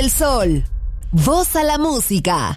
Del sol. Voz a la música.